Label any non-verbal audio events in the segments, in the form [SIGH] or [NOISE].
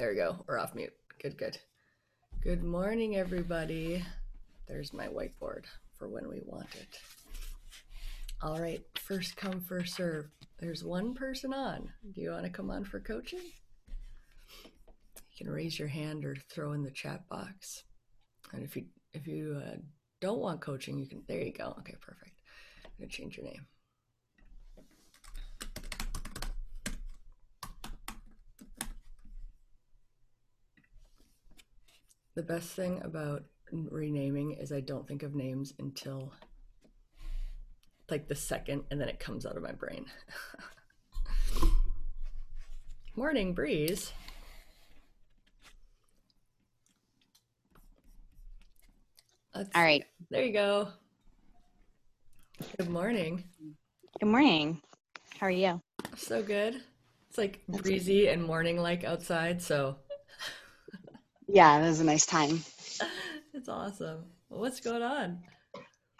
There we go. We're off mute. Good, good. Good morning, everybody. There's my whiteboard for when we want it. All right, first come, first serve. There's one person on. Do you want to come on for coaching? You can raise your hand or throw in the chat box. And if you if you uh, don't want coaching, you can. There you go. Okay, perfect. I'm gonna change your name. The best thing about renaming is I don't think of names until like the second and then it comes out of my brain. [LAUGHS] Morning breeze. Let's All right. see. There you go. Good morning. Good morning. How are you? So good. It's like breezy and morning like outside, so Yeah, it was a nice time. [LAUGHS] it's awesome. Well, what's going on?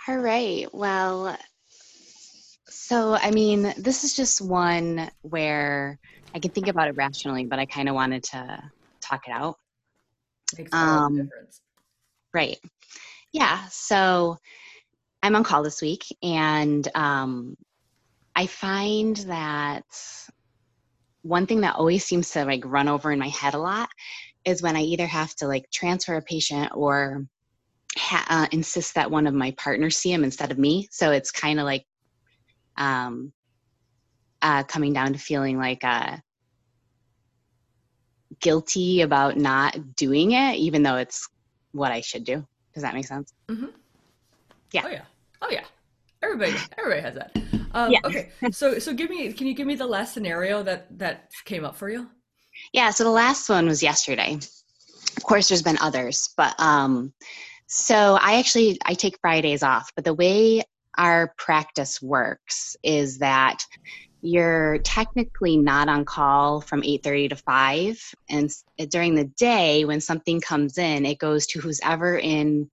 All right. Well, so I mean, this is just one where I can think about it rationally, but I kind of wanted to talk it out. Makes Um, difference. Right. Yeah. So I'm on call this week, and um, I find that one thing that always seems to like run over in my head a lot is when I either have to like transfer a patient or ha- uh, insist that one of my partners see him instead of me. So it's kind of like um, uh, coming down to feeling like uh, guilty about not doing it, even though it's what I should do. Does that make sense? Mm-hmm. Yeah. Oh yeah. Oh yeah. Everybody, everybody has that. Um, Yeah. Okay. So, so give me. Can you give me the last scenario that that came up for you? Yeah, so the last one was yesterday. Of course, there's been others, but um, so I actually I take Fridays off. But the way our practice works is that you're technically not on call from 8:30 to 5 and during the day when something comes in it goes to who's ever in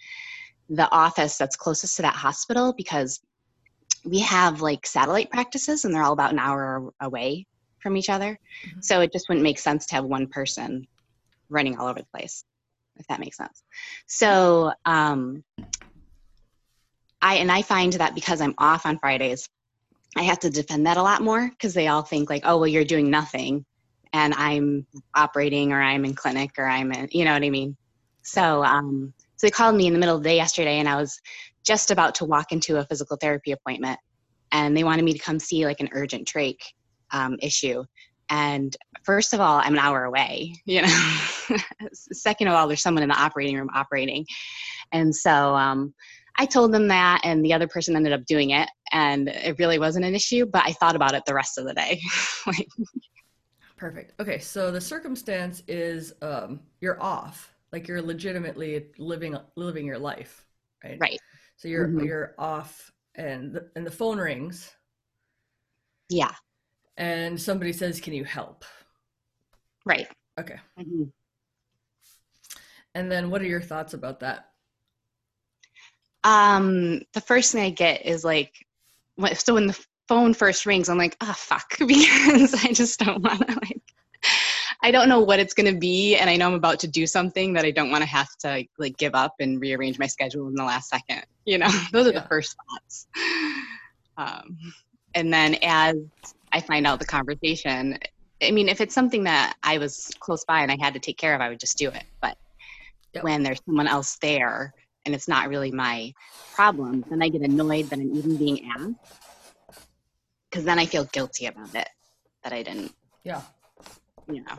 the office that's closest to that hospital because we have like satellite practices and they're all about an hour away from each other. Mhm. so it just wouldn't make sense to have one person running all over the place if that makes sense. So um i and i find that because i'm off on fridays i have to defend that a lot more because they all think like oh well you're doing nothing and i'm operating or i'm in clinic or i'm in you know what i mean? So um so they called me in the middle of the day yesterday and i was just about to walk into a physical therapy appointment and they wanted me to come see like an urgent trach um, issue and first of all i'm an hour away you know [LAUGHS] second of all there's someone in the operating room operating and so um, i told them that and the other person ended up doing it and it really wasn't an issue but i thought about it the rest of the day [LAUGHS] like, Perfect. Okay. So the circumstance is um, you're off, like you're legitimately living living your life, right? right So you're Mhm. you're off, and the, and the phone rings, yeah and somebody says, "Can you help?" right Okay. Mhm. And then, what are your thoughts about that? um the first thing i get is like so when the phone first rings i'm like oh fuck [LAUGHS] because i just don't want to like i don't know what it's going to be and i know i'm about to do something that i don't want to have to like give up and rearrange my schedule in the last second you know [LAUGHS] those are Yeah. the first thoughts um, and then as i find out the conversation i mean if it's something that i was close by and i had to take care of i would just do it but Yep. when there's someone else there and it's not really my problem, then I get annoyed that I'm even being asked. Because then I feel guilty about it that I didn't, Yeah. you know.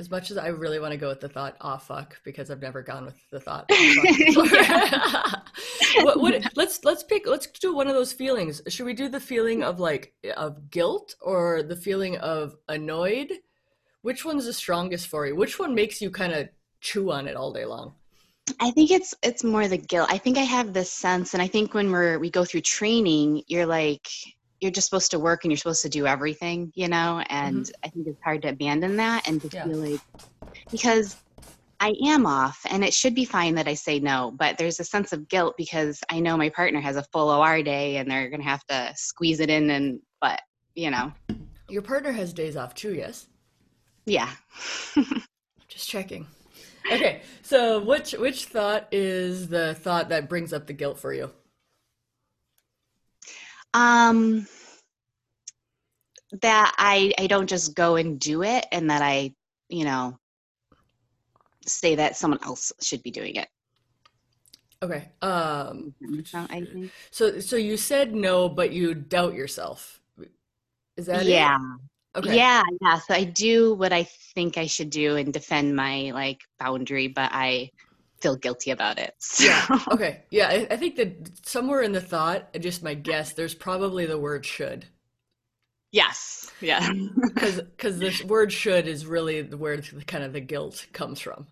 As much as I really want to go with the thought, "Ah, fuck," because I've never gone with the thought. "Ah, fuck," [LAUGHS] before. [LAUGHS] what, what, let's let's pick. Let's do one of those feelings. Should we do the feeling of like of guilt or the feeling of annoyed? Which one's the strongest for you? Which one makes you kind of chew on it all day long? I think it's it's more the guilt. I think I have this sense, and I think when we're we go through training, you're like you're just supposed to work and you're supposed to do everything, you know. Mm-hmm. And I think it's hard to abandon that and to Yeah. feel like because I am off, and it should be fine that I say no. But there's a sense of guilt because I know my partner has a full OR day, and they're gonna have to squeeze it in. And but you know, Your partner has days off too, yes? yeah, [LAUGHS] Just checking. Okay, so which which thought is the thought that brings up the guilt for you? Um, that I I don't just go and do it, and that I, you know, say that someone else should be doing it. Okay. Um, Does that make sense, I think. so so you said no, but you doubt yourself. Is that it? Yeah. Okay. Yeah, yeah. So I do what I think I should do and defend my like boundary, but I feel guilty about it. [LAUGHS] So. Yeah. Okay. Yeah, I, I think that somewhere in the thought, just my guess, there's probably the word should. yes. Yeah. [LAUGHS] Because because this word should is really the where the, kind of the guilt comes from.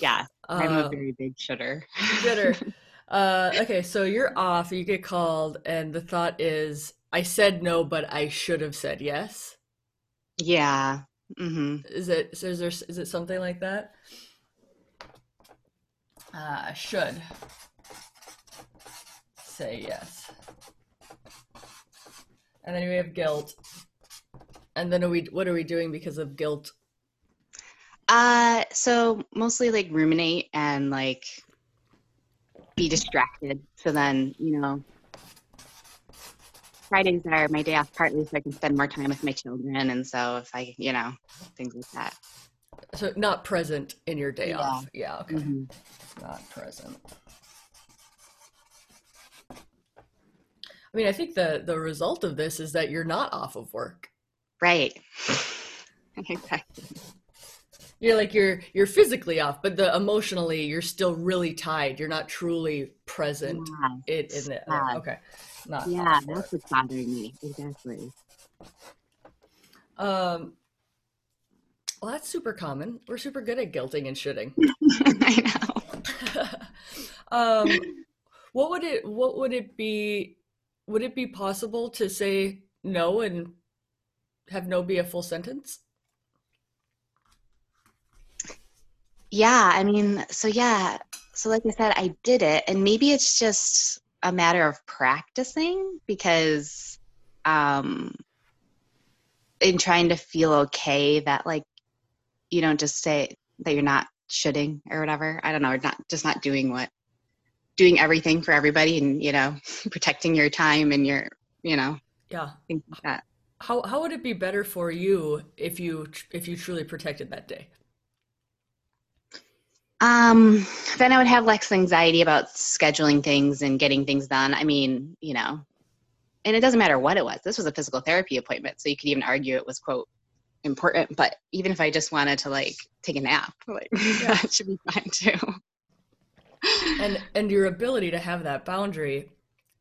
yeah. I'm a Uh, very big shooter. Gooder. [LAUGHS] Uh, okay, so you're off. You get called, and the thought is, I said no, but I should have said yes. Yeah. hmm Is it? So is there? Is it something like that? Uh, should say yes, and then we have guilt, and then are we? What are we doing because of guilt? Uh, so mostly like ruminate and like be distracted. So then, you know, Fridays are my day off partly so I can spend more time with my children. And so if I, you know, things like that. So not present in your day Yeah. off. Yeah. Okay. Mhm. Not present. I mean, I think the the result of this is that you're not off of work. Right. [LAUGHS] exactly. You're like you're you're physically off, but the emotionally you're still really tied. You're not truly present Yeah. in, in it. Yeah. Okay. Not Yeah, that's what's bothering me. Exactly. Um well that's super common. We're super good at guilting and shitting. [LAUGHS] I know. [LAUGHS] um what would it what would it be would it be possible to say no and have no be a full sentence? Yeah, I mean, so yeah, so like I said, I did it, and maybe it's just a matter of practicing because um in trying to feel okay that like you don't just say that you're not shoulding or whatever. I don't know, or not just not doing what doing everything for everybody and you know, [LAUGHS] protecting your time and your, you know, Yeah. things like that. How how would it be better for you if you if you truly protected that day? Um, then I would have less anxiety about scheduling things and getting things done. I mean, you know, and it doesn't matter what it was. This was a physical therapy appointment, so you could even argue it was quote important. But even if I just wanted to like take a nap, [LAUGHS] like Yeah. that should be fine too. [LAUGHS] And and your ability to have that boundary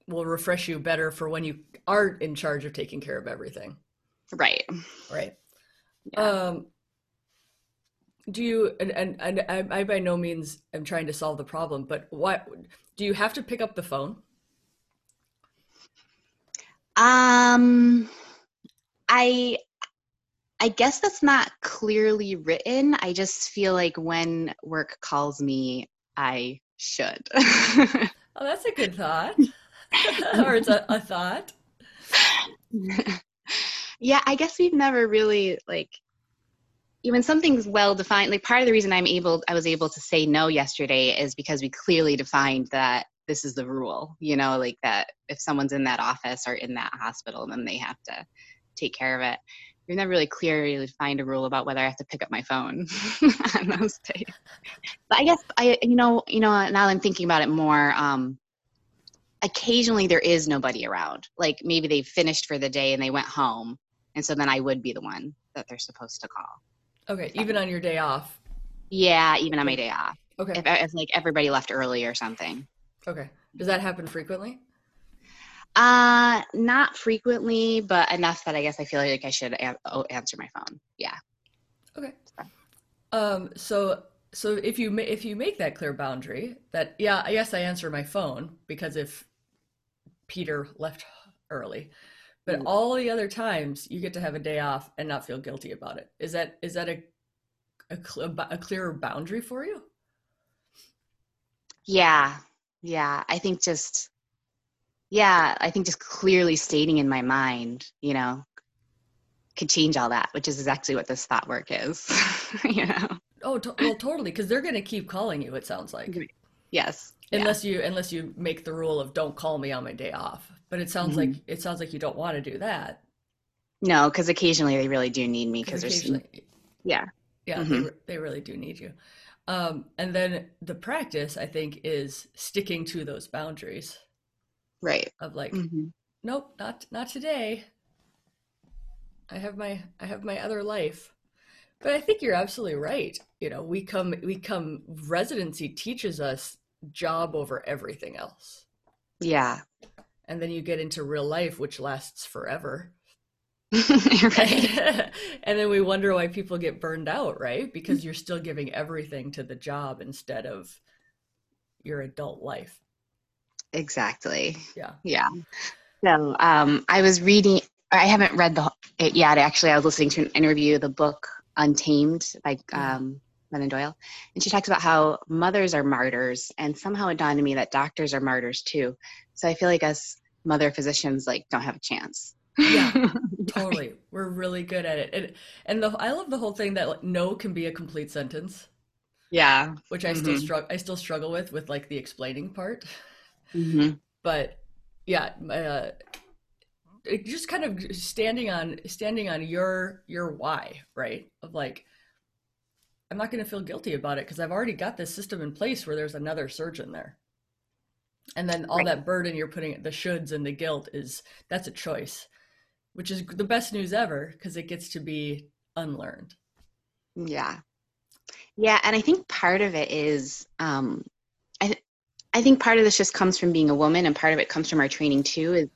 will refresh you better for when you are in charge of taking care of everything. right. Right. Yeah. Um, do you and, and and I, I by no means am trying to solve the problem, but what do you have to pick up the phone? Um, I I guess that's not clearly written. I just feel like when work calls me, I should. [LAUGHS] Oh, that's a good thought. [LAUGHS] or it's a, a thought. [LAUGHS] yeah, I guess we've never really like when something's well defined. Like part of the reason I'm able, I was able to say no yesterday is because we clearly defined that this is the rule. You know, like that if someone's in that office or in that hospital, then they have to take care of it. We've never really clearly find a rule about whether I have to pick up my phone [LAUGHS] on those days. But I guess I, you know, you know, now I'm thinking about it more. Um, occasionally there is nobody around. Like maybe they finished for the day and they went home, and so then I would be the one that they're supposed to call. Okay, even on your day off. Yeah, even on my day off, Okay. if, if like everybody left early or something. Okay. Does that happen frequently? Uh, not frequently, but enough that I guess I feel like I should a- oh, answer my phone. Yeah. Okay. Um, so so if you ma- if you make that clear boundary that yeah, I yes, I answer my phone because if Peter left early, but Mm. all the other times you get to have a day off and not feel guilty about it. Is that is that a a, cl- a clearer boundary for you? Yeah. Yeah. I think just, yeah, I think just clearly stating in my mind, you know, could change all that, which is exactly what this thought work is, [LAUGHS] you know? Oh, to- well, totally, because they're going to keep calling you. It sounds like. Yes. Yeah. unless you unless you make the rule of don't call me on my day off. But it sounds Mhm. like it sounds like you don't want to do that. No, because occasionally they really do need me because there's some, yeah. yeah, they, Mhm. re- they really do need you. Um, and then the practice, I think, is sticking to those boundaries Right. of like, Mhm. nope, not not today. I have my I have my other life. But I think you're absolutely right. You know, we come we come residency teaches us job over everything else. Yeah. And then you get into real life which lasts forever. [LAUGHS] right. [LAUGHS] and then we wonder why people get burned out, right? Because you're still giving everything to the job instead of your adult life. Exactly. Yeah. Yeah. So um, I was reading. I haven't read the it yet. Actually, I was listening to an interview, the book Untamed by um, Glennon Doyle, and she talks about how mothers are martyrs, and somehow it dawned on me that doctors are martyrs too. So I feel like us mother physicians like don't have a chance. Yeah. [LAUGHS] Totally. We're really good at it. And and the I love the whole thing that like no can be a complete sentence, yeah. which I still Mhm. struggle I still struggle with with like the explaining part. [LAUGHS] hmm But yeah, uh just kind of standing on standing on your your why, right? Of like I'm not going to feel guilty about it because I've already got this system in place where there's another surgeon there. And then all Right. that burden you're putting the shoulds and the guilt is that's a choice, which is the best news ever because it gets to be unlearned. Yeah. Yeah, and I think part of it is um I think part of this just comes from being a woman and part of it comes from our training too is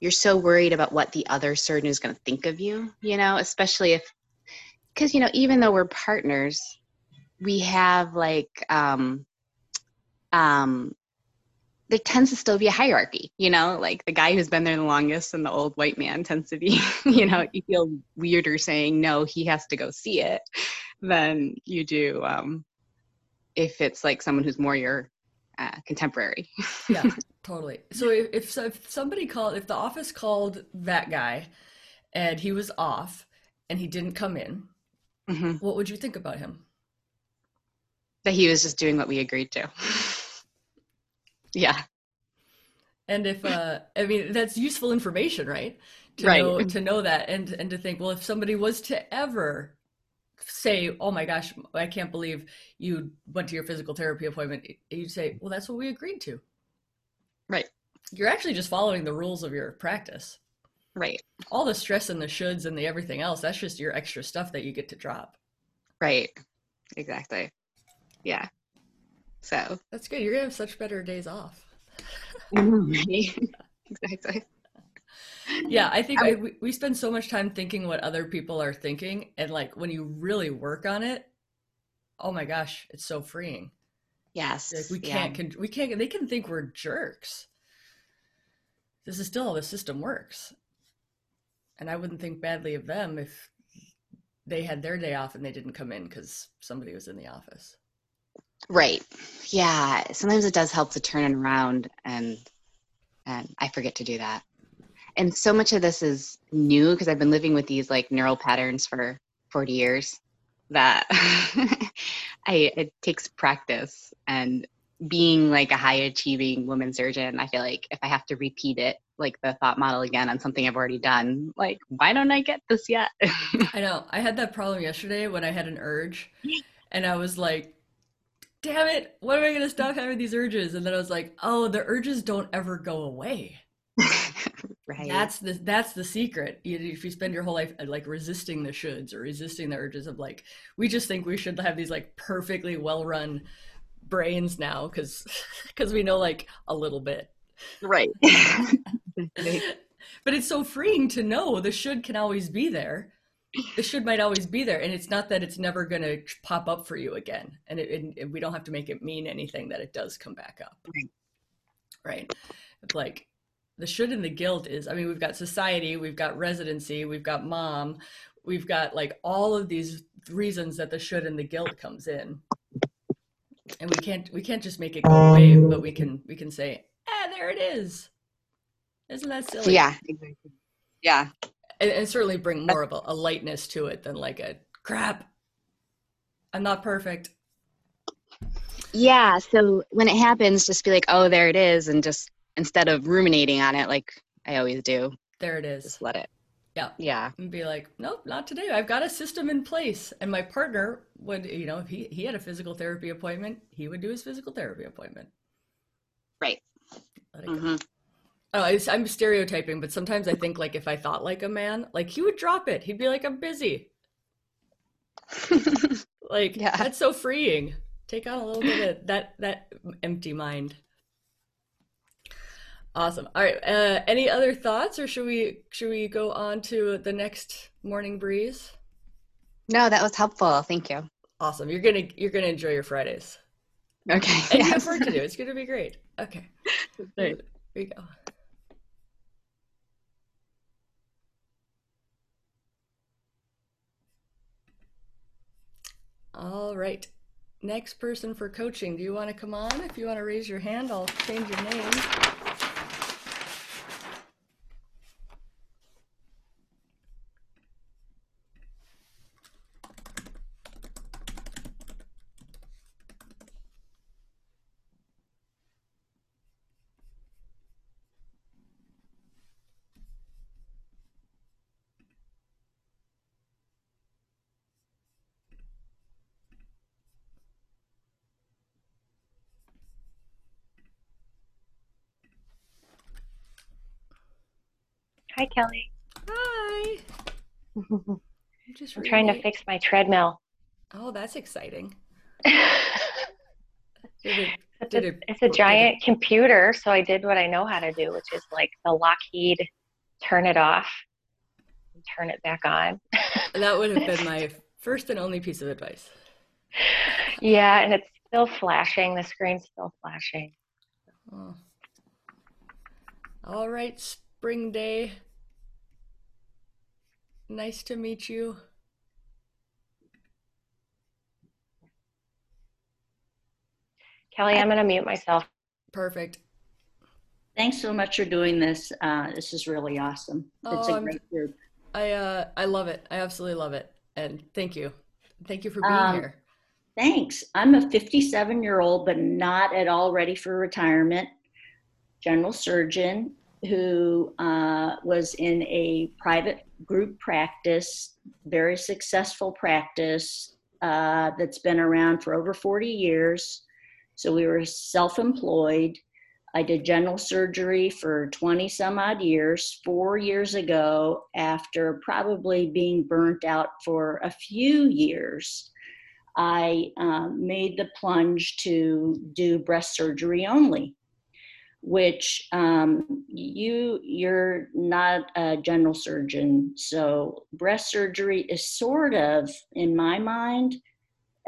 you're so worried about what the other surgeon is going to think of you, you know, especially if cuz you know, even though we're partners, we have like um um there tends to still be a hierarchy, you know, like the guy who's been there the longest and the old white man tends to be, [LAUGHS] you know, you feel weirder saying no, he has to go see it than you do um, if it's like someone who's more your uh, contemporary. [LAUGHS] Yeah, totally. So if, if so if somebody called if the office called that guy and he was off and he didn't come in, hmm what would you think about him? That he was just doing what we agreed to. [LAUGHS] yeah. And if uh I mean that's useful information, right? To Right. know to know that and and to think, well, if somebody was to ever say, "Oh my gosh, I can't believe you went to your physical therapy appointment," you'd say, "Well, that's what we agreed to." Right. You're actually just following the rules of your practice. Right. All the stress and the shoulds and the everything else, that's just your extra stuff that you get to drop. Right. Exactly. Yeah. So. That's good. You're gonna have such better days off. [LAUGHS] [LAUGHS] Exactly. [LAUGHS] Yeah, I think I we, we spend so much time thinking what other people are thinking, and like when you really work on it, oh my gosh, it's so freeing. Yes. Like we can't, con- we can't. They can think we're jerks. This is still how the system works, and I wouldn't think badly of them if they had their day off and they didn't come in because somebody was in the office. Right. Yeah. Sometimes it does help to turn it around and and I forget to do that. And so much of this is new because I've been living with these like neural patterns for 40 years that [LAUGHS] I it takes practice and being like a high achieving woman surgeon, I feel like if I have to repeat it, like the thought model again on something I've already done, like why don't I get this yet? [LAUGHS] I know. I had that problem yesterday when I had an urge, and I was like, "Damn it! When am I gonna stop having these urges?" And then I was like, "Oh, the urges don't ever go away." Right. That's the that's the secret. If you spend your whole life uh, like resisting the shoulds or resisting the urges of like, we just think we should have these like perfectly well run brains now because because [LAUGHS] we know like a little bit. [LAUGHS] right. but it's so freeing to know the should can always be there. The should might always be there, and it's not that it's never going to pop up for you again, and, it, and we don't have to make it mean anything that it does come back up. Right. Right. It's like the should and the guilt is. I mean, we've got society, we've got residency, we've got mom, we've got like all of these reasons that the should and the guilt comes in, and we can't we can't just make it go away, but we can we can say, ah, there it is. Isn't that silly? yeah. Exactly. Yeah. and, and certainly bring more of a, a lightness to it than like a crap I'm not perfect. Yeah. So when it happens, just be like, oh, there it is. And just instead of ruminating on it, like I always do, There it is. just let it. Yeah. Yeah. and be like, nope, not today. I've got a system in place. And my partner would, you know, if he, he had a physical therapy appointment, he would do his physical therapy appointment. Right. Let it go. hmm Oh, I, I'm stereotyping, but sometimes I think like if I thought like a man, like he would drop it. He'd be like, I'm busy. [LAUGHS] Like Yeah. that's so freeing. Take on a little bit of that that empty mind. Awesome. All right. Uh, any other thoughts, or should we should we go on to the next morning breeze? no, that was helpful. Thank you. Awesome. You're gonna you're gonna enjoy your Fridays, Okay. and you have work to do. It's gonna be great. Okay. [LAUGHS] Great. Here you go. All right. Next person for coaching. Do you want to come on? If you want to raise your hand, I'll change your name. Hi, Kelly. Hi. [LAUGHS] I'm I'm just trying to fix my treadmill. Oh, that's exciting. it's, Did it, a, did it, it's a did it- giant computer, so I did what I know how to do, which is like the Lockheed turn it off and turn it back on. that would have been [LAUGHS] my first and only piece of advice. Yeah, and it's still flashing. The screen's still flashing. Oh. All right, Spring Day. Nice to meet you. Kelly, I'm going to mute myself. Perfect. Thanks so much for doing this. Uh, this is really awesome. It's Oh, a I'm- great group. I uh I love it. I absolutely love it. And thank you. Thank you for being Um, here. Thanks. I'm a 57 year old, but not at all ready for retirement. General surgeon who uh, was in a private group practice, very successful practice uh, that's been around for over 40 years. So we were self employed. I did general surgery for 20 some odd years. Four years ago, after probably being burnt out for a few years, I um, made the plunge to do breast surgery only, which um, you you're not a general surgeon, so breast surgery is sort of, in my mind,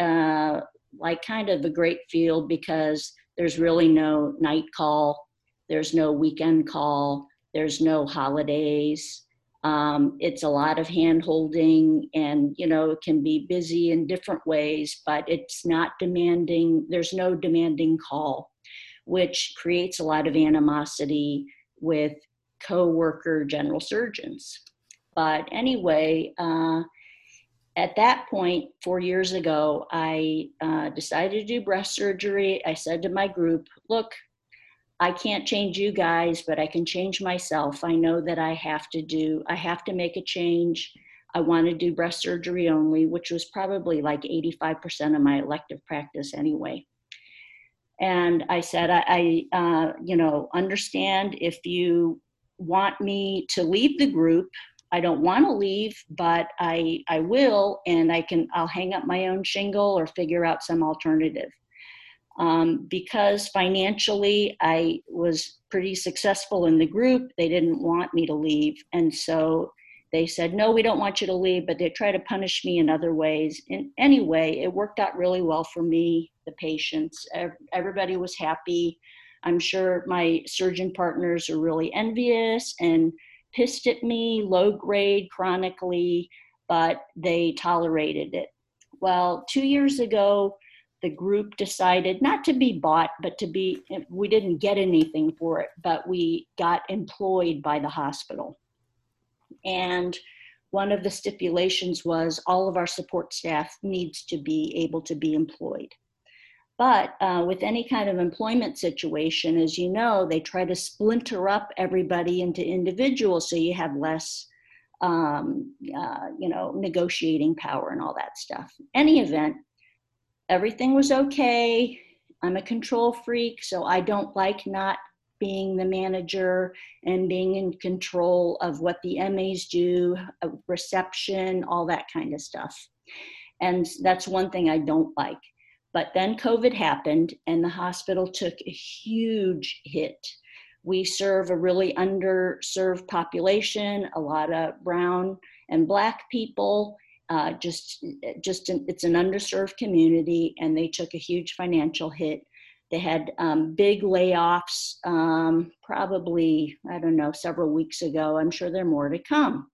uh, like kind of a great field because there's really no night call, there's no weekend call, there's no holidays. Um, it's a lot of hand holding and you know it can be busy in different ways but it's not demanding there's no demanding call which creates a lot of animosity with co-worker general surgeons but anyway uh, at that point four years ago i uh, decided to do breast surgery i said to my group look I can't change you guys, but I can change myself. I know that I have to do, I have to make a change. I want to do breast surgery only, which was probably like 85% of my elective practice anyway. And I said, I, I uh, you know, understand if you want me to leave the group. I don't want to leave, but I, I will, and I can, I'll hang up my own shingle or figure out some alternative um, because financially I was pretty successful in the group. They didn't want me to leave. And so they said, no, we don't want you to leave, but they try to punish me in other ways. And anyway, it worked out really well for me, the patients. Everybody was happy. I'm sure my surgeon partners are really envious and pissed at me, low grade, chronically, but they tolerated it. Well, two years ago, the group decided not to be bought, but to be, we didn't get anything for it, but we got employed by the hospital. And one of the stipulations was all of our support staff needs to be able to be employed. But uh, with any kind of employment situation, as you know, they try to splinter up everybody into individuals so you have less, um, uh, you know, negotiating power and all that stuff. Any event, everything was okay. I'm a control freak, so I don't like not being the manager and being in control of what the MAs do, uh, reception, all that kind of stuff. And that's one thing I don't like. But then COVID happened and the hospital took a huge hit. We serve a really underserved population, a lot of brown and black people. Uh, just, just an, it's an underserved community, and they took a huge financial hit. They had um, big layoffs, um, probably I don't know, several weeks ago. I'm sure there are more to come.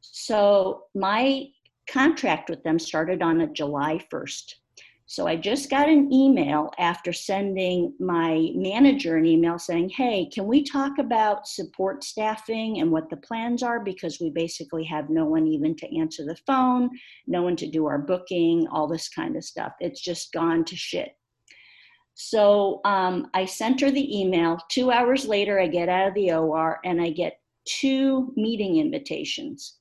So my contract with them started on a July 1st. So I just got an email after sending my manager an email saying, hey, can we talk about support staffing and what the plans are? Because we basically have no one even to answer the phone, no one to do our booking, all this kind of stuff. It's just gone to shit. So um, I sent her the email. Two hours later, I get out of the OR and I get two meeting invitations.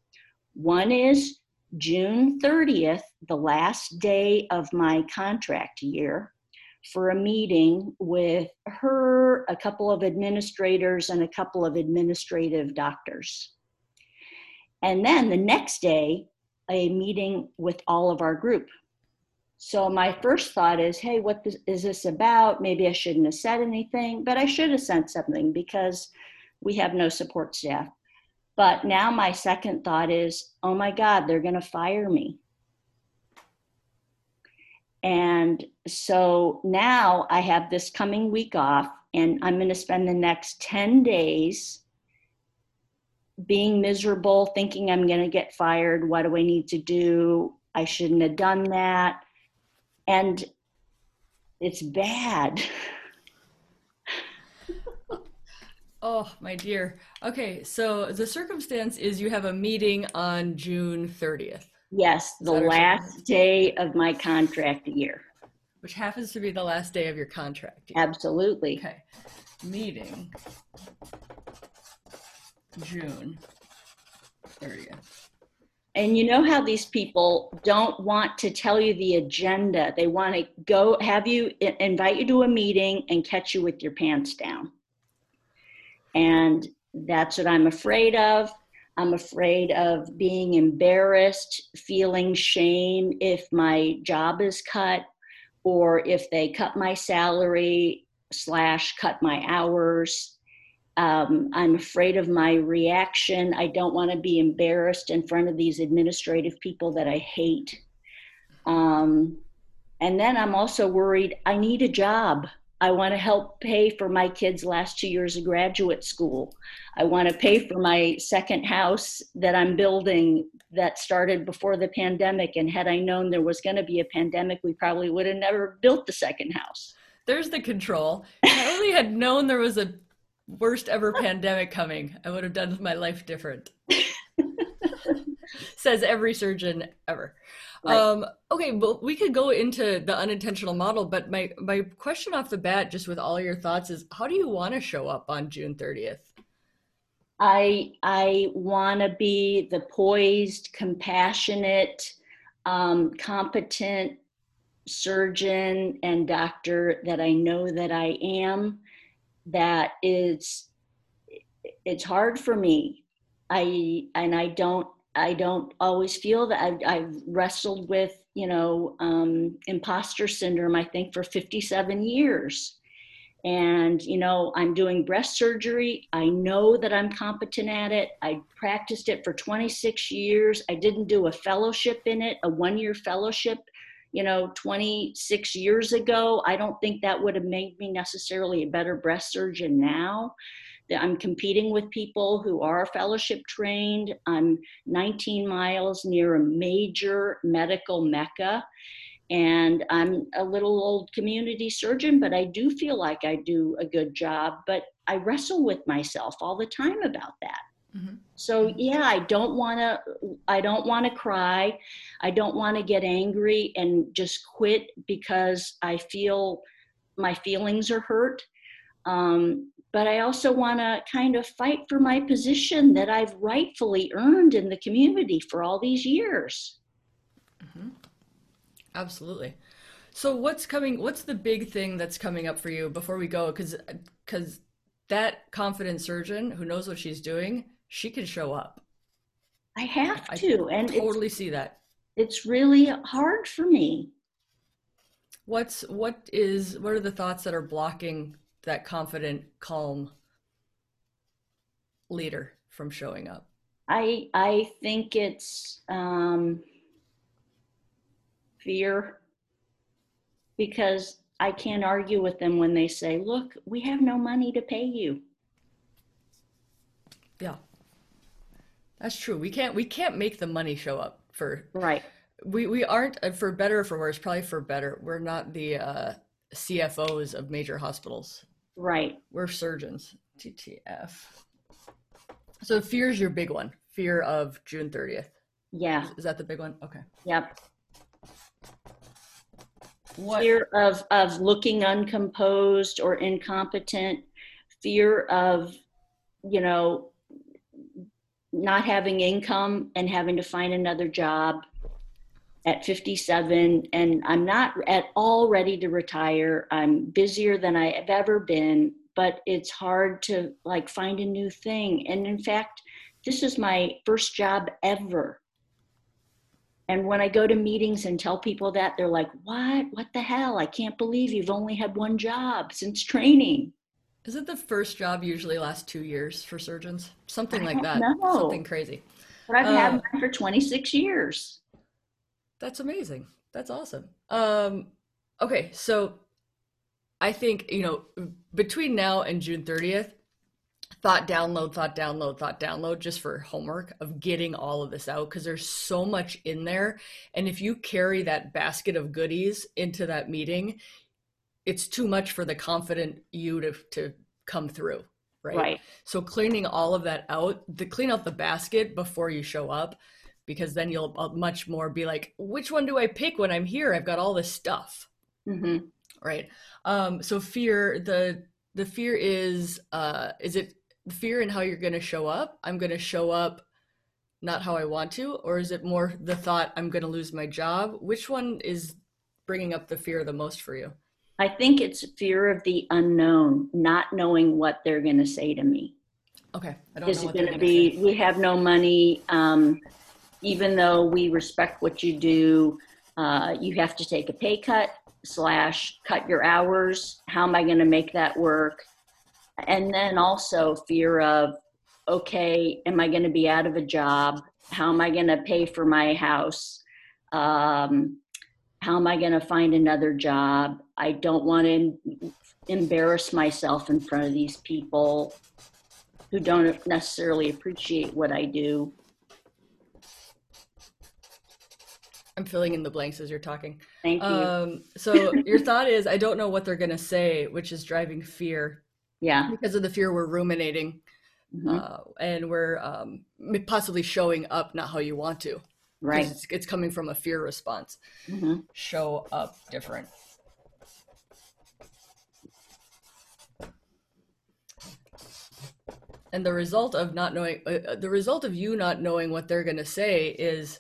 One is June 30th, the last day of my contract year, for a meeting with her, a couple of administrators, and a couple of administrative doctors. And then the next day, a meeting with all of our group. So my first thought is, hey, what is this about? Maybe I shouldn't have said anything, but I should have said something because we have no support staff. But now my second thought is, oh my God, they're going to fire me. And so now I have this coming week off, and I'm going to spend the next 10 days being miserable, thinking I'm going to get fired. What do I need to do? I shouldn't have done that. And it's bad. [LAUGHS] Oh, my dear. Okay, so the circumstance is you have a meeting on June 30th. Yes, the last day of my contract year. Which happens to be the last day of your contract. Year. Absolutely. Okay. Meeting June 30th. And you know how these people don't want to tell you the agenda. They want to go have you invite you to a meeting and catch you with your pants down. And that's what I'm afraid of. I'm afraid of being embarrassed, feeling shame if my job is cut or if they cut my salary slash cut my hours. Um, I'm afraid of my reaction. I don't want to be embarrassed in front of these administrative people that I hate. Um, and then I'm also worried I need a job. I want to help pay for my kids' last two years of graduate school. I want to pay for my second house that I'm building that started before the pandemic. And had I known there was going to be a pandemic, we probably would have never built the second house. There's the control. I only had known there was a worst ever pandemic coming, I would have done my life different. [LAUGHS] Says every surgeon ever. Right. Um, okay, well, we could go into the unintentional model, but my my question off the bat, just with all your thoughts, is how do you want to show up on June thirtieth? I I want to be the poised, compassionate, um, competent surgeon and doctor that I know that I am. That is, it's hard for me. I and I don't I don't always feel that I've, I've wrestled with, you know, um, imposter syndrome, I think, for 57 years. And, you know, I'm doing breast surgery. I know that I'm competent at it. I practiced it for 26 years. I didn't do a fellowship in it, a one year fellowship, you know, 26 years ago. I don't think that would have made me necessarily a better breast surgeon now. That I'm competing with people who are fellowship trained. I'm 19 miles near a major medical mecca. And I'm a little old community surgeon, but I do feel like I do a good job. But I wrestle with myself all the time about that. Mhm. So yeah, I don't want to I don't want to cry. I don't want to get angry and just quit because I feel my feelings are hurt. Um, but I also want to kind of fight for my position that I've rightfully earned in the community for all these years. Absolutely. So what's coming, what's the big thing that's coming up for you before we go? Because because that confident surgeon who knows what she's doing, she can show up. I have I to, and it's, Totally see that. it's really hard for me. What's what is what are the thoughts that are blocking that confident, calm leader from showing up? I I think it's um, fear because I can't argue with them when they say, "Look, we have no money to pay you." Yeah. That's true. We can't we can't make the money show up for Right. we we aren't uh, for better or for worse, probably for better. We're not the uh CFOs of major hospitals. Right. We're surgeons. TTF. So fear is your big one. Fear of June 30th. Yeah. Is that the big one? Okay. Yep. What Fear of of looking uncomposed or incompetent. Fear of, you know, not having income and having to find another job at 57 and I'm not at all ready to retire. I'm busier than I have ever been, but it's hard to like find a new thing. And in fact, this is my first job ever. And when I go to meetings and tell people that, they're like, "What? What the hell? I can't believe you've only had one job since training." Is it the first job usually lasts two years for surgeons? Something like that. know. Something crazy. But I've had Uh, mine for 26 years. That's amazing. That's awesome. Um, okay, so I think, you know, between now and June 30th, thought download, thought download, thought download just for homework of getting all of this out because there's so much in there. And if you carry that basket of goodies into that meeting, it's too much for the confident you to, to come through, right? Right. So cleaning all of that out, the clean out the basket before you show up, because then you'll uh, much more be like, which one do I pick when I'm here? I've got all this stuff, hmm right? Um, so fear, the the fear is, uh, is it fear in how you're going to show up? I'm going to show up not how I want to, or is it more the thought I'm going to lose my job? Which one is bringing up the fear the most for you? I think it's fear of the unknown, not knowing what they're going to say to me. Okay, I don't Is it going to be, say. we have no money, um, even though we respect what you do, uh, you have to take a pay cut slash cut your hours. How am I going to make that work? And then also fear of, okay, am I going to be out of a job? How am I going to pay for my house? Um, how am I going to find another job? I don't want to embarrass myself in front of these people who don't necessarily appreciate what I do. I'm filling in the blanks as you're talking. Thank you. Um, so your thought is, I don't know what they're going to say, which is driving fear yeah. because of the fear we're ruminating mhm, uh, and we're um, possibly showing up not how you want to. Right. It's, it's coming from a fear response. hmm Show up different. And the result of not knowing, uh, uh, the result of you not knowing what they're going to say is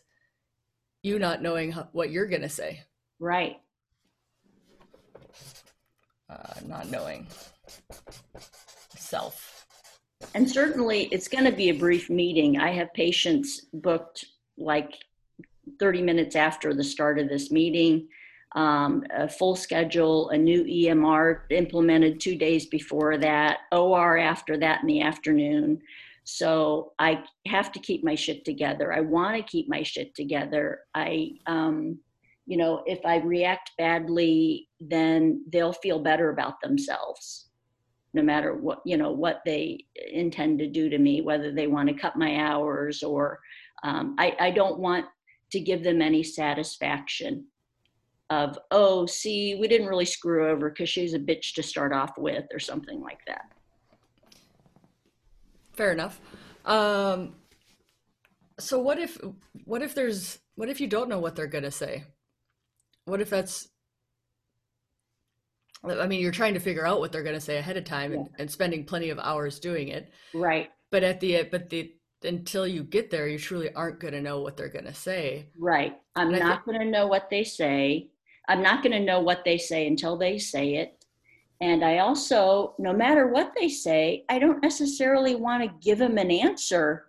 you not knowing ho- what you're going to say, Right. uh, not knowing self. And certainly it's going to be a brief meeting. I have patients booked like 30 minutes after the start of this meeting, um, a full schedule, a new EMR implemented two days before that, OR after that in the afternoon. So I have to keep my shit together. I want to keep my shit together. I, um, you know, if I react badly, then they'll feel better about themselves no matter what you know what they intend to do to me whether they want to cut my hours or um, I, I don't want to give them any satisfaction of oh see we didn't really screw over because she's a bitch to start off with or something like that Fair enough. Um, so what if what if there's what if you don't know what they're gonna say? What if that's I mean, you're trying to figure out what they're gonna say ahead of time and, and spending plenty of hours doing it. Right, But at the but the until you get there, you truly aren't gonna know what they're gonna say. right. I'm And not going to know what they say. I'm not going to know what they say until they say it. And I also, no matter what they say, I don't necessarily want to give them an answer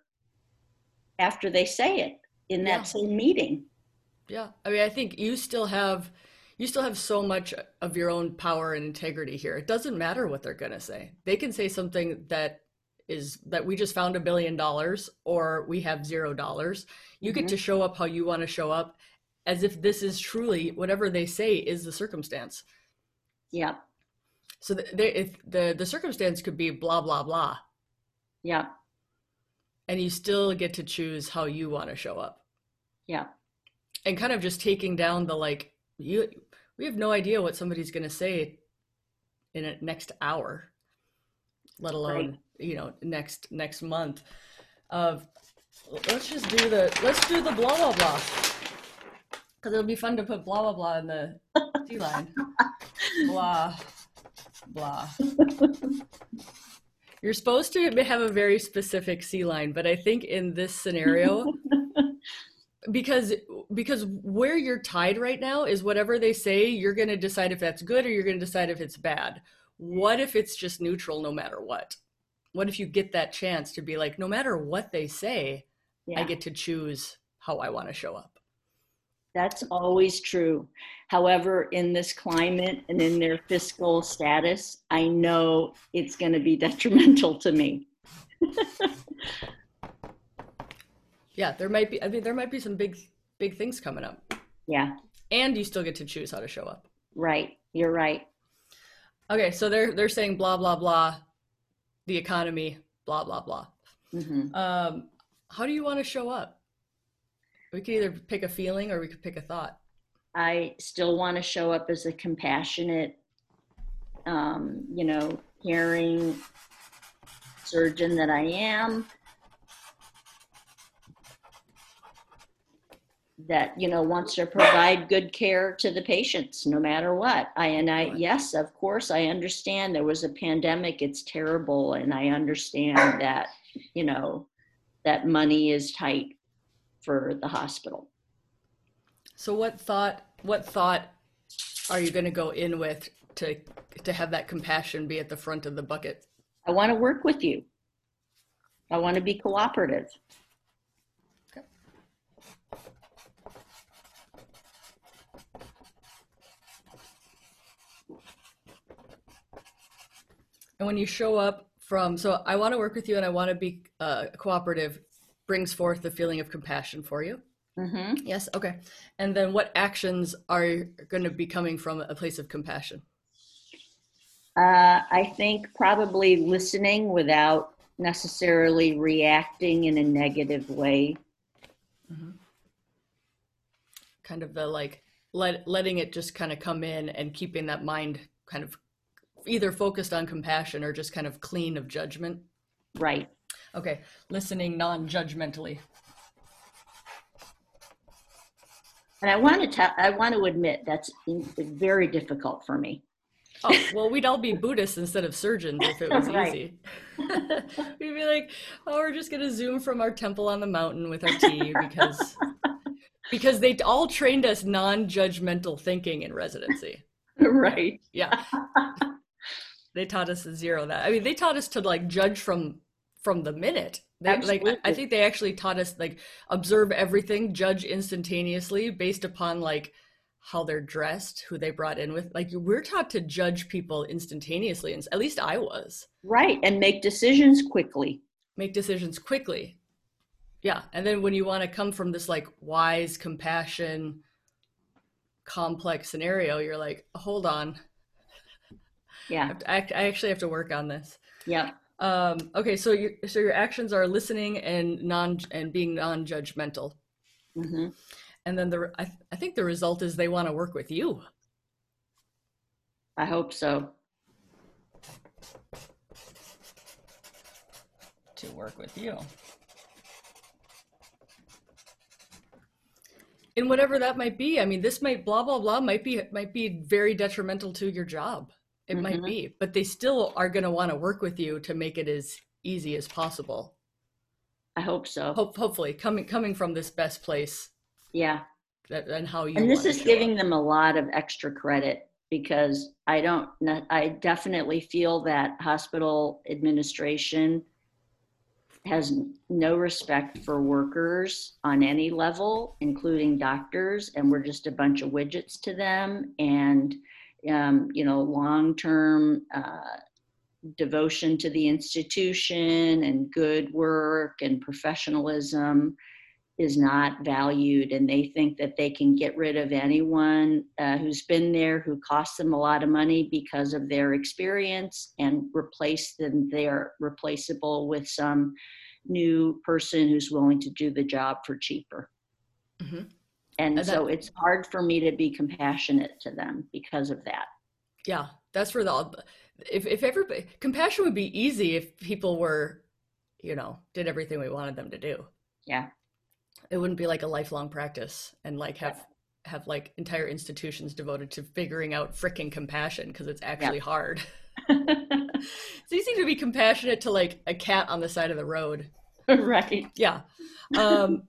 after they say it in that Yeah. same meeting. Yeah. I mean, I think you still have you still have so much of your own power and integrity here. It doesn't matter what they're going to say. They can say something that is that we just found a billion dollars or we have zero dollars. You get Mhm. to show up how you want to show up as if this is truly whatever they say is the circumstance. Yeah, So the, they, if the the circumstance could be blah blah blah yeah, and you still get to choose how you want to show up. yeah, and kind of just taking down the like you we have no idea what somebody's going to say in a next hour let alone Right. you know next next month of let's just do the let's do the blah blah blah. Because it'll be fun to put blah blah blah in the C line. [LAUGHS] Blah blah. You're supposed to have a very specific C line but i think in this scenario [LAUGHS] because because where you're tied right now is whatever they say you're going to decide if that's good or you're going to decide if it's bad what if it's just neutral no matter what what if you get that chance to be like no matter what they say i get to choose how i want to show up That's always true. However, in this climate and in their fiscal status, I know it's going to be [LAUGHS] detrimental to me. [LAUGHS] yeah there might be i mean there might be some big big things coming up Yeah, and you still get to choose how to show up right. You're right. Okay so they're they're saying blah blah blah the economy blah blah blah. Hmm um how do you want to show up? We could either pick a feeling or we could pick a thought. I still want to show up as a compassionate, um, you know, caring surgeon that I am. That you know wants to provide good care to the patients no matter what. I and I yes, of course, I understand there was a pandemic. It's terrible, and I understand that you know that money is tight for the hospital. So what thought what thought are you going to go in with to to have that compassion be at the front of the bucket? I want to work with you. I want to be cooperative. And when you show up from so I want to work with you and I want to be uh, cooperative brings forth the feeling of compassion for you. hmm Yes, okay. And then what actions are going to be coming from a place of compassion? Uh, I think probably listening without necessarily reacting in a negative way. Kind of the like let letting it just kind of come in and keeping that mind kind of either focused on compassion or just kind of clean of judgment. Right. Okay, listening non-judgmentally. And I want to tell, I want to admit that's very difficult for me. Oh, well, we'd all be Buddhists instead of surgeons if it was [LAUGHS] Right. easy. [LAUGHS] we'd be like, oh, we're just gonna zoom from our temple on the mountain with our tea because because they all trained us non-judgmental thinking in residency. [LAUGHS] right. Yeah, they taught us to zero that. I mean, they taught us to like judge from from the minute. They, like, I- think they actually taught us like observe everything, judge instantaneously based upon like how they're dressed, who they brought in with. Like we're taught to judge people instantaneously, and at least I was. Right. And make decisions quickly. Make decisions quickly. Yeah, and then when you want to come from this like wise, compassion, complex scenario, you're like, hold on, Yeah. I I actually have to work on this. Yeah. Um, okay, so you, so your actions are listening and non and being non-judgmental, hmm and then the I, I think the result is they want to work with you. I hope so. to work with you. And whatever that might be, I mean, this might blah blah blah might be might be very detrimental to your job. It mm-hmm. might be, but they still are going to want to work with you to make it as easy as possible. I hope so. Hope, hopefully, coming coming from this best place. Yeah. That, and how you. And this is giving up. them a lot of extra credit because I don't. I definitely feel that hospital administration has no respect for workers on any level, including doctors, and we're just a bunch of widgets to them. And um, you know, long-term uh, devotion to the institution and good work and professionalism is not valued and they think that they can get rid of anyone uh, who's been there who costs them a lot of money because of their experience and replace them they're replaceable with some new person who's willing to do the job for cheaper mm-hmm. And, so it's hard for me to be compassionate to them because of that yeah that's for the if if everybody compassion would be easy if people were you know did everything we wanted them to do yeah it wouldn't be like a lifelong practice and like have have like entire institutions devoted to figuring out freaking compassion because it's actually yeah. hard. [LAUGHS] it's easy to be compassionate to like a cat on the side of the road. [LAUGHS] right. Yeah. Um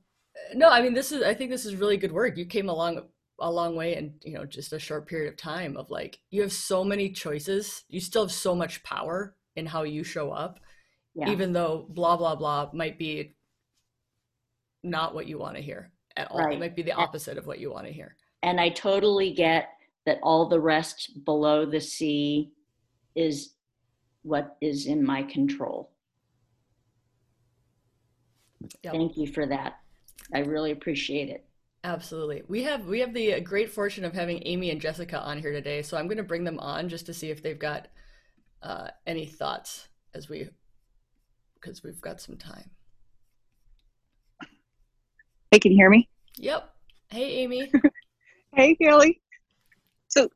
no, I mean this is I think this is really good work. You came along a long way in, you know, just a short period of time of like you have so many choices. You still have so much power in how you show up. Yeah. Even though blah blah blah might be not what you want to hear at all. Right. It might be the opposite of what you want to hear. And I totally get that all the rest below the C is what is in my control. Yep. Thank you for that. I really appreciate it. Absolutely. We have we have the great fortune of having Amy and Jessica on here today, so I'm going to bring them on just to see if they've got uh, any thoughts as we because we've got some time. Hey, can you hear me? Yep. Hey, Amy. [LAUGHS] hey, Kelly. So,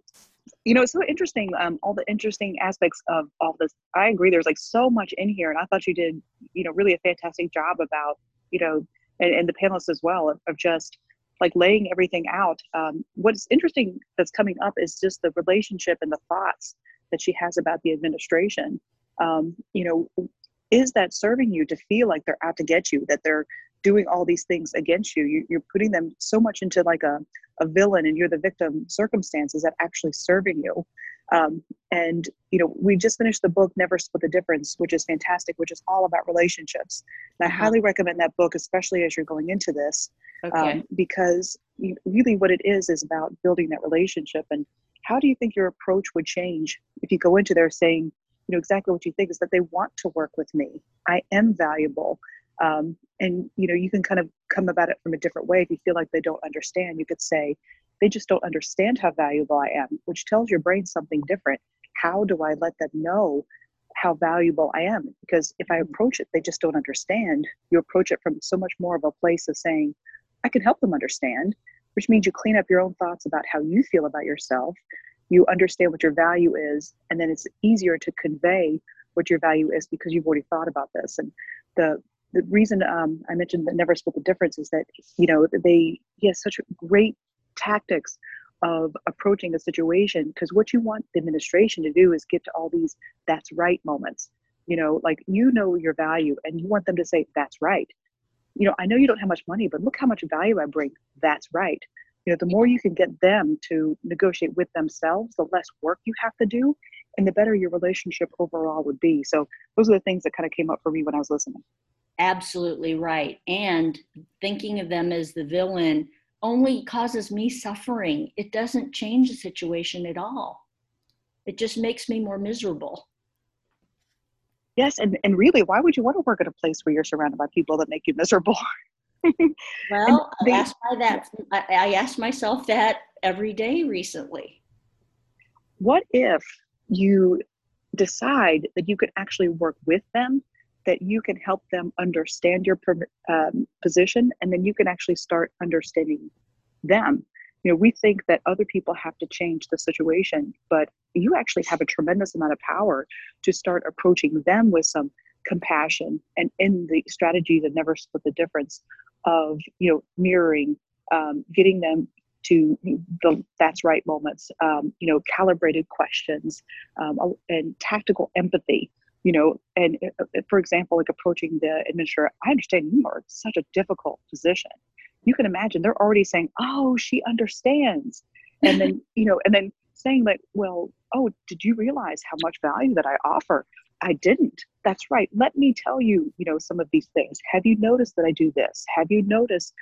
you know, it's so interesting. Um, all the interesting aspects of all this. I agree. There's like so much in here, and I thought you did, you know, really a fantastic job about, you know, and, and the panelists as well of, of just like laying everything out. Um, what's interesting that's coming up is just the relationship and the thoughts that she has about the administration. Um, you know, is that serving you to feel like they're out to get you, that they're doing all these things against you. you are putting them so much into like a, a villain and you're the victim circumstances that actually serving you um, and you know we just finished the book never split the difference which is fantastic which is all about relationships. And i mm-hmm. highly recommend that book especially as you're going into this okay. um, because really what it is is about building that relationship. And how do you think your approach would change if you go into there saying you know exactly what you think is that they want to work with me. I am valuable. Um, and you know you can kind of come about it from a different way if you feel like they don't understand. You could say they just don't understand how valuable i am which tells your brain something different. How do i let them know how valuable i am? Because if i mm-hmm. approach it they just don't understand. You approach it from so much more of a place of saying i can help them understand which means you clean up your own thoughts about how you feel about yourself. You understand what your value is and then it's easier to convey what your value is because you've already thought about this. And the the reason um, I mentioned that never split the difference is that you know they he has such a great tactics of approaching a situation because what you want the administration to do is get to all these that's right moments. You know like you know your value and you want them to say that's right. You know i know you don't have much money but look how much value i bring. That's right. You know the more you can get them to negotiate with themselves the less work you have to do and the better your relationship overall would be. So those are the things that kind of came up for me when i was listening. Absolutely right. And thinking of them as the villain only causes me suffering. It doesn't change the situation at all. It just makes me more miserable. Yes, and, and really, why would you want to work at a place where you're surrounded by people that make you miserable? [LAUGHS] well, they, I asked my that I asked myself that every day recently. What if you decide that you could actually work with them that you can help them understand your um, position and then you can actually start understanding them. You know we think that other people have to change the situation but you actually have a tremendous amount of power to start approaching them with some compassion and in the strategy that never split the difference of you know mirroring um, getting them to the that's right moments um, you know calibrated questions um, and tactical empathy you know and uh, uh, for example like approaching the administrator i understand you are such a difficult position you can imagine they're already saying oh she understands and then [LAUGHS] you know and then saying like well oh did you realize how much value that i offer I didn't. That's right. Let me tell you, you know, some of these things. Have you noticed that I do this? Have you noticed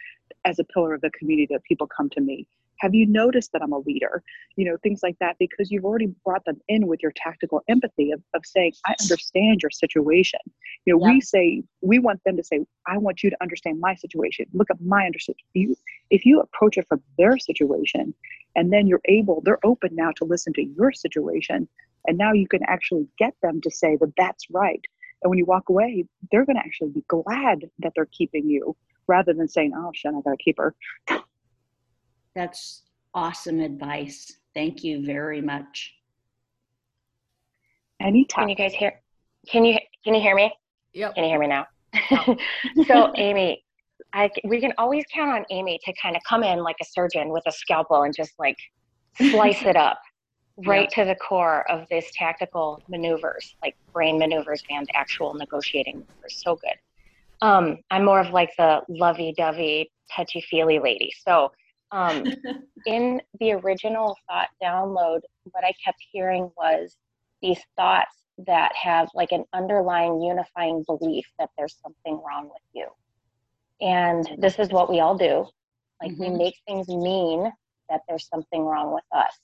as a pillar of the community that people come to me? Have you noticed that I'm a leader? You know, things like that, because you've already brought them in with your tactical empathy of, of saying, I understand your situation. You know, we say, we want them to say, I want you to understand my situation. Look at my understanding. You, if you approach it from their situation, and then you're able, they're open now to listen to your situation, and now you can actually get them to say that that's right. And when you walk away, they're going to actually be glad that they're keeping you rather than saying, oh, shit, I got to keep her. That's awesome advice. Thank you very much. Anytime. Can you guys hear? Can you can you hear me? Yep. Can you hear me now? [LAUGHS] so Amy, I we can always count on Amy to kind of come in like a surgeon with a scalpel and just like slice it up [LAUGHS] right to the core of this tactical maneuvers, like brain maneuvers and actual negotiating maneuvers. So good. Um, I'm more of like the lovey-dovey, touchy-feely lady. So um, [LAUGHS] in the original thought download, what I kept hearing was these thoughts that have like an underlying unifying belief that there's something wrong with you. And this is what we all do. Like mm-hmm. we make things mean that there's something wrong with us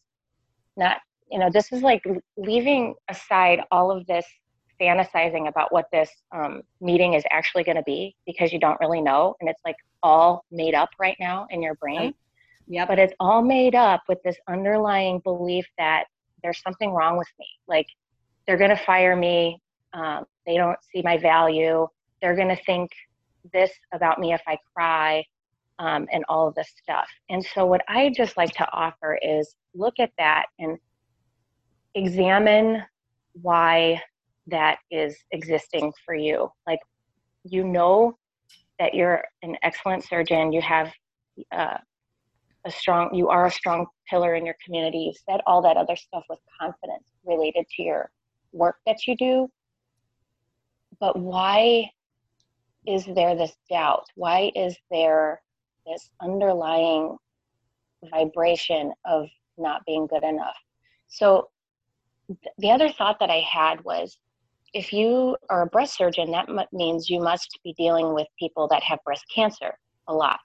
not you know this is like leaving aside all of this fantasizing about what this um, meeting is actually going to be because you don't really know and it's like all made up right now in your brain yeah but it's all made up with this underlying belief that there's something wrong with me. Like they're going to fire me um, they don't see my value. They're going to think this about me if i cry um, and all of this stuff. And so what i just like to offer is look at that and examine why that is existing for you. Like, you know that you're an excellent surgeon, you have uh, a strong, you are a strong pillar in your community. You've said all that other stuff with confidence related to your work that you do. But why is there this doubt? Why is there this underlying vibration of not being good enough? So the other thought that I had was if you are a breast surgeon, that means you must be dealing with people that have breast cancer a lot,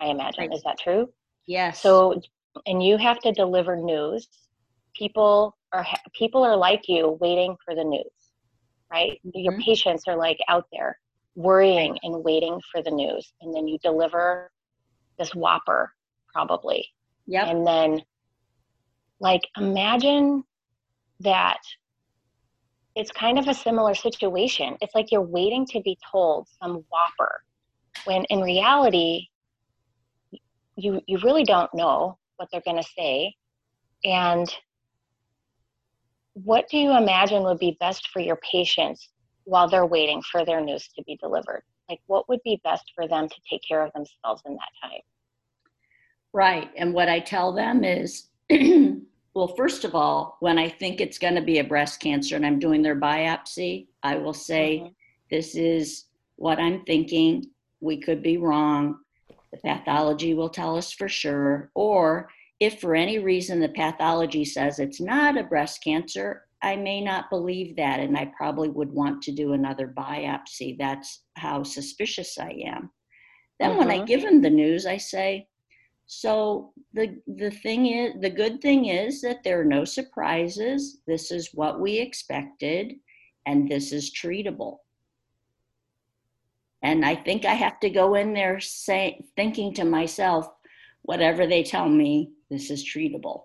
I imagine. Right. Is that true? Yes. So, and you have to deliver news. People are people are like you, waiting for the news, right? Mm-hmm. Your patients are like out there, worrying and waiting for the news, and then you deliver this whopper, probably. Yeah. And then, like, imagine that it's kind of a similar situation. It's like you're waiting to be told some whopper when in reality you you really don't know what they're going to say and what do you imagine would be best for your patients while they're waiting for their news to be delivered like what would be best for them to take care of themselves in that time right and what i tell them is [CLEARS THROAT] Well, first of all, when I think it's going to be a breast cancer and I'm doing their biopsy, I will say, mm-hmm. This is what I'm thinking. We could be wrong. The pathology will tell us for sure. Or if for any reason the pathology says it's not a breast cancer, I may not believe that, and I probably would want to do another biopsy. That's how suspicious I am. Then, mm-hmm. when I mm-hmm. give them the news, I say, so the the thing is the good thing is that there are no surprises. This is what we expected and this is treatable. And I think I have to go in there say, thinking to myself, whatever they tell me, this is treatable.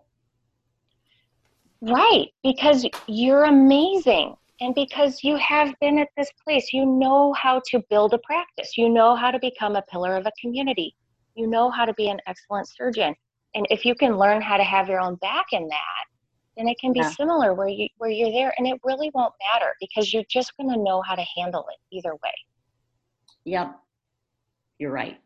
Right, because you're amazing. And because you have been at this place, you know how to build a practice, you know how to become a pillar of a community you know how to be an excellent surgeon. And if you can learn how to have your own back in that, then it can be Yeah. similar where you where you're there and it really won't matter because you're just going to know how to handle it either way. Yep. You're right.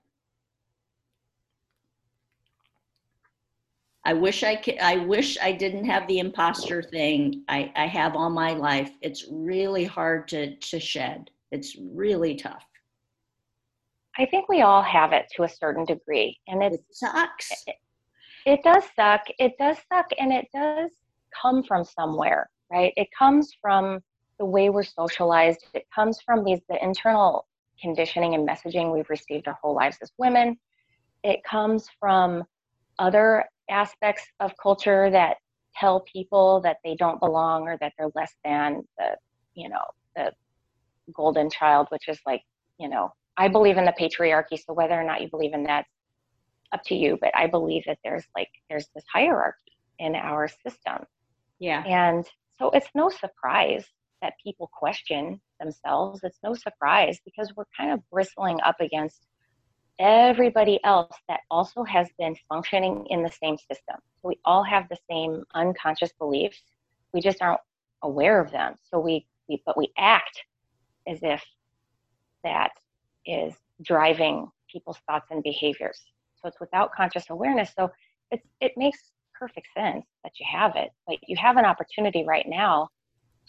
I wish I could, I wish I didn't have the imposter thing. I, I have all my life. It's really hard to, to shed. It's really tough. I think we all have it to a certain degree and it's It sucks. it does suck. It does suck and it does come from somewhere, right? It comes from the way we're socialized. It comes from these the internal conditioning and messaging we've received our whole lives as women. It comes from other aspects of culture that tell people that they don't belong or that they're less than the, you know, the golden child, which is like, you know, I believe in the patriarchy. So whether or not you believe in that, up to you. But I believe that there's like there's this hierarchy in our system, Yeah. and so it's no surprise that people question themselves. It's no surprise because we're kind of bristling up against everybody else that also has been functioning in the same system. So we all have the same unconscious beliefs. We just aren't aware of them. So we, we but we act as if that is driving people's thoughts and behaviors. So it's without conscious awareness. So it's it makes perfect sense that you have it. But you have an opportunity right now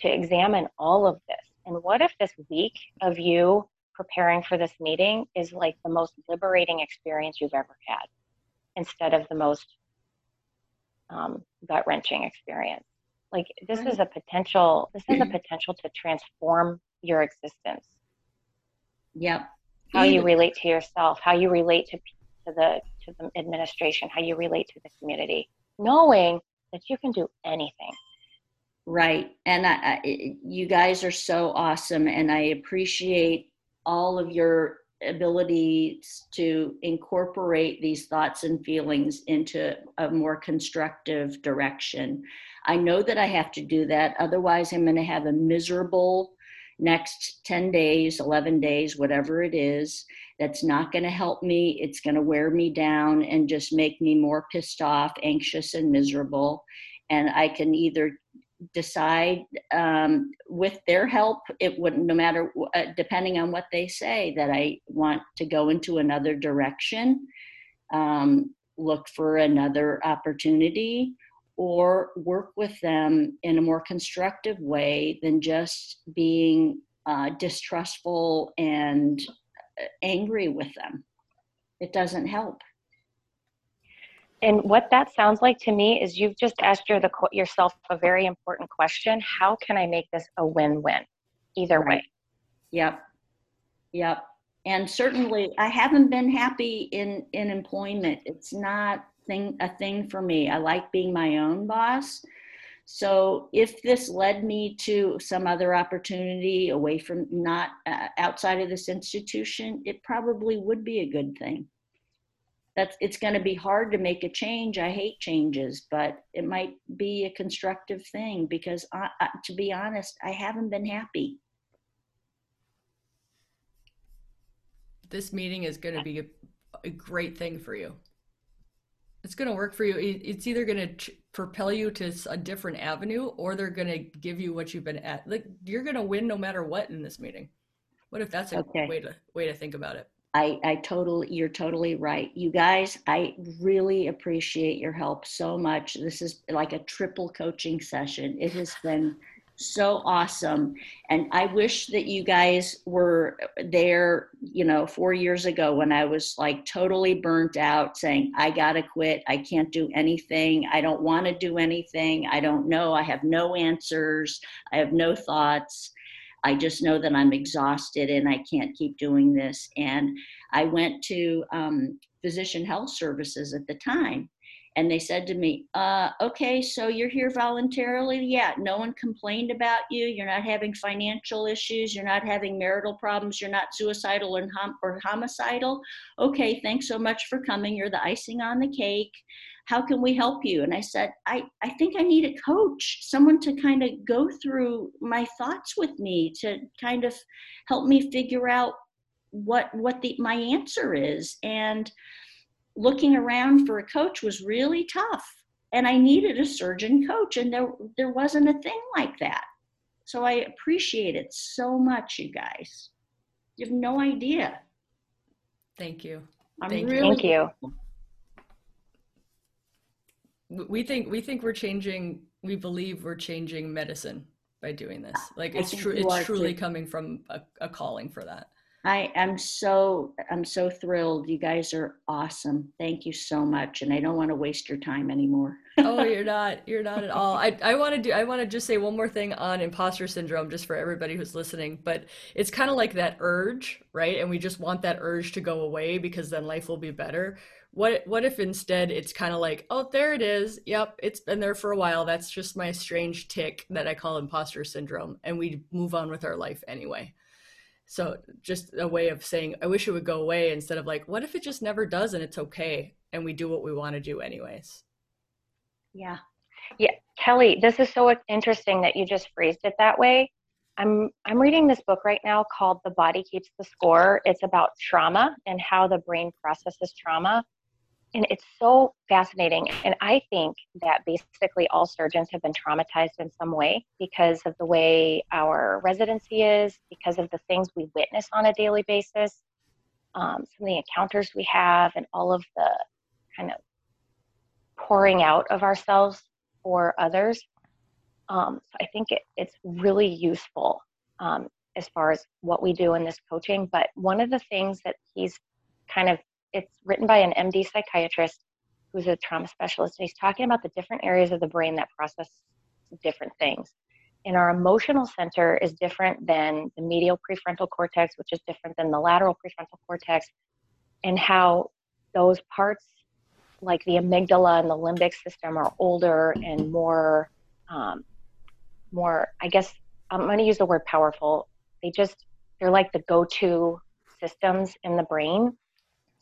to examine all of this. And what if this week of you preparing for this meeting is like the most liberating experience you've ever had instead of the most um, gut wrenching experience? Like this is a potential. This is a [CLEARS THROAT] potential to transform your existence. Yep. How you relate to yourself, how you relate to to the to the administration, how you relate to the community, knowing that you can do anything. Right. And I, I, you guys are so awesome. And I appreciate all of your abilities to incorporate these thoughts and feelings into a more constructive direction. I know that I have to do that. Otherwise, I'm going to have a miserable next 10 days, 11 days, whatever it is. That's not going to help me. It's going to wear me down and just make me more pissed off, anxious, and miserable. And I can either decide um, with their help it wouldn't no matter uh, depending on what they say that i want to go into another direction um, look for another opportunity or work with them in a more constructive way than just being uh, distrustful and uh, angry with them. It doesn't help And what that sounds like to me is you've just asked your, the, yourself a very important question. How can I make this a win-win? Either Right. way. Yep. Yep. And certainly I haven't been happy in in employment. It's not thing a thing for me. I like being my own boss. So if this led me to some other opportunity away from not uh, outside of this institution, it probably would be a good thing. That's it's going to be hard to make a change. I hate changes, but it might be a constructive thing because I, I, to be honest, I haven't been happy. This meeting is going to be a, a great thing for you. It's going to work for you. It's either going to ch- propel you to a different avenue or they're going to give you what you've been at. Like you're going to win no matter what in this meeting. What if that's a Okay. way to way to think about it? I, I totally, you're totally right. You guys, I really appreciate your help so much. This is like a triple coaching session. It has been so awesome. And I wish that you guys were there, you know, four years ago when I was like totally burnt out saying, I got to quit. I can't do anything. I don't want to do anything. I don't know. I have no answers. I have no thoughts. I just know that I'm exhausted and I can't keep doing this. And I went to um, Physician Health Services at the time, and they said to me, uh, "Okay, so you're here voluntarily? Yeah. No one complained about you. You're not having financial issues. You're not having marital problems. You're not suicidal or, hom- or homicidal. Okay, thanks so much for coming. You're the icing on the cake." How can we help you and i said i i think i need a coach someone to kind of go through my thoughts with me to kind of help me figure out what what the my answer is and looking around for a coach was really tough and I needed a surgeon coach, and there there wasn't a thing like that. So I appreciate it so much, you guys. You have no idea. Thank you. I'm Thank you. Thank you. We think we think we're changing. We believe we're changing medicine by doing this. Like it's true. It's truly too. coming from a, a calling for that. I am so I'm so thrilled. You guys are awesome. Thank you so much. And I don't want to waste your time anymore. [LAUGHS] oh you're not you're not at all i, I want to do i want to just say one more thing on imposter syndrome just for everybody who's listening but it's kind of like that urge right and we just want that urge to go away because then life will be better what what if instead it's kind of like oh there it is yep it's been there for a while that's just my strange tic that i call imposter syndrome and we move on with our life anyway so just a way of saying i wish it would go away instead of like what if it just never does and it's okay and we do what we want to do anyways Yeah. Yeah. Kelly, this is so interesting that you just phrased it that way. I'm I'm reading this book right now called The Body Keeps the Score. It's about trauma and how the brain processes trauma. And it's so fascinating. And I think that basically all surgeons have been traumatized in some way because of the way our residency is, because of the things we witness on a daily basis, um, some of the encounters we have, and all of the kind of pouring out of ourselves for others. Um, so I think it, it's really useful um, as far as what we do in this coaching. But one of the things that he's kind of, it's written by an MD psychiatrist who's a trauma specialist. And he's talking about the different areas of the brain that process different things. And our emotional center is different than the medial prefrontal cortex, which is different than the lateral prefrontal cortex, and how those parts like the amygdala and the limbic system are older and more um, more i guess i'm going to use the word powerful they just they're like the go-to systems in the brain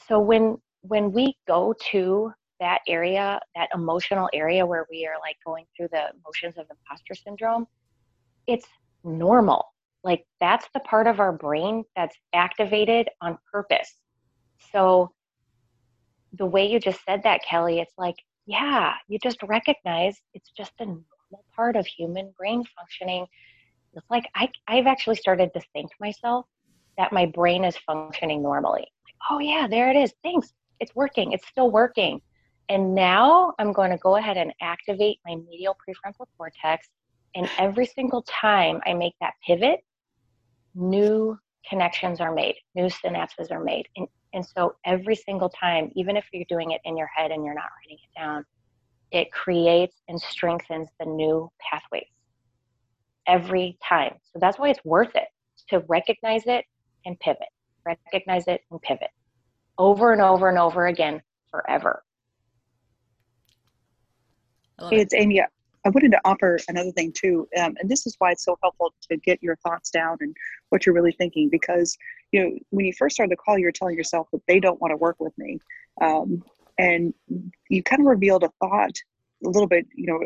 so when when we go to that area that emotional area where we are like going through the motions of imposter syndrome it's normal like that's the part of our brain that's activated on purpose so the way you just said that, Kelly, it's like, yeah, you just recognize it's just a normal part of human brain functioning. It's like I, I've actually started to think myself that my brain is functioning normally. Oh yeah, there it is. Thanks. It's working. It's still working. And now I'm going to go ahead and activate my medial prefrontal cortex. And every single time I make that pivot, new connections are made, new synapses are made. And and so every single time, even if you're doing it in your head and you're not writing it down, it creates and strengthens the new pathways every time. So that's why it's worth it to recognize it and pivot, recognize it and pivot over and over and over again forever. I love it. It's Amy. I wanted to offer another thing too, um, and this is why it's so helpful to get your thoughts down and what you're really thinking. Because you know, when you first started the call, you were telling yourself that they don't want to work with me, um, and you kind of revealed a thought a little bit, you know,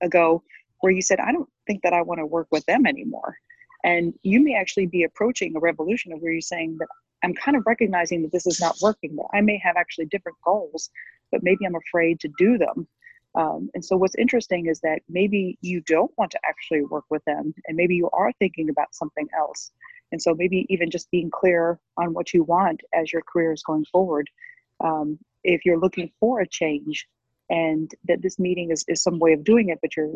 ago, where you said, "I don't think that I want to work with them anymore." And you may actually be approaching a revolution of where you're saying that I'm kind of recognizing that this is not working. That I may have actually different goals, but maybe I'm afraid to do them. Um, and so, what's interesting is that maybe you don't want to actually work with them, and maybe you are thinking about something else. And so, maybe even just being clear on what you want as your career is going forward. Um, if you're looking for a change, and that this meeting is, is some way of doing it, but you're,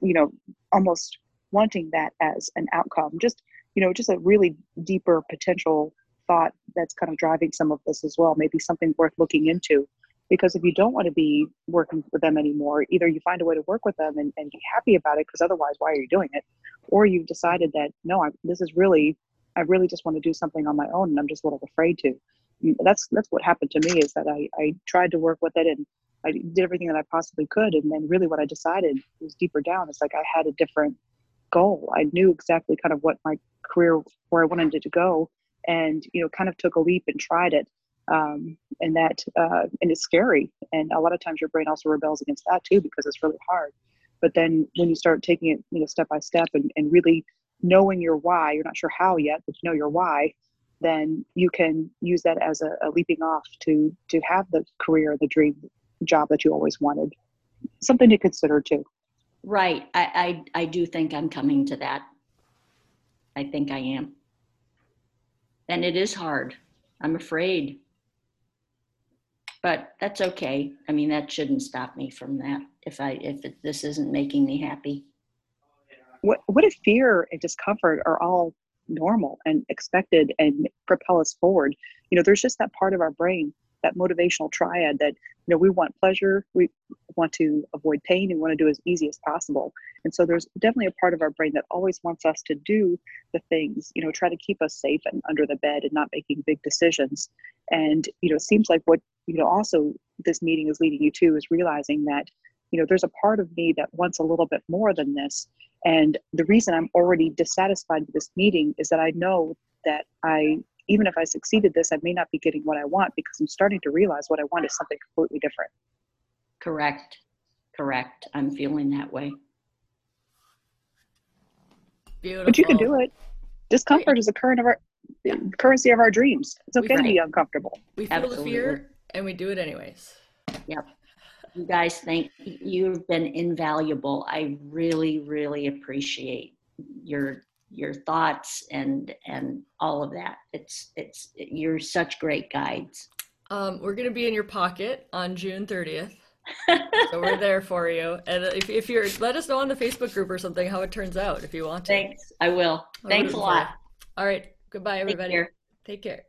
you know, almost wanting that as an outcome, just, you know, just a really deeper potential thought that's kind of driving some of this as well. Maybe something worth looking into. Because if you don't want to be working with them anymore either you find a way to work with them and, and be happy about it because otherwise why are you doing it? Or you've decided that no I, this is really i really just want to do something on my own and i'm just a little afraid to. Mm, that's that's what happened to me is that i i tried to work with it and i did everything that i possibly could. And then really what i decided was deeper down is like i had a different goal. I knew exactly kind of what my career where i wanted it to go and you know kind of took a leap and tried it um, and that uh, and it's scary and a lot of times your brain also rebels against that too because it's really hard but then when you start taking it you know step by step and, and really knowing your why you're not sure how yet but you know your why then you can use that as a, a leaping off to to have the career the dream job that you always wanted something to consider too. Right. I, I, I do think I'm coming to that. I think I am. And it is hard. I'm afraid. But that's okay. I mean, that shouldn't stop me from that if I, if it, this isn't making me happy. What what if fear and discomfort are all normal and expected and propel us forward? You know, there's just that part of our brain, that motivational triad that you know we want pleasure, we want to avoid pain, we want to do as easy as possible. And so there's definitely a part of our brain that always wants us to do the things, you know, try to keep us safe and under the bed and not making big decisions. And you know, it seems like what you know also this meeting is leading you to is realizing that you know there's a part of me that wants a little bit more than this and the reason i'm already dissatisfied with this meeting is that i know that i even if i succeeded this i may not be getting what i want because i'm starting to realize what i want is something completely different Correct. Correct. I'm feeling that way. Beautiful. but you can do it discomfort is a current of our currency of our dreams it's okay to be uncomfortable We feel the Absolutely. fear and we do it anyways. Yep. You guys think you've been invaluable. I really, really appreciate your your thoughts and and all of that. It's it's you're such great guides. Um, we're gonna be in your pocket on June 30th. [LAUGHS] So we're there for you. And if, if you're, let us know on the Facebook group or something how it turns out if you want to. Thanks. I will. Thanks a rooting for you. lot. All right. Goodbye, Take everybody. care. Take care.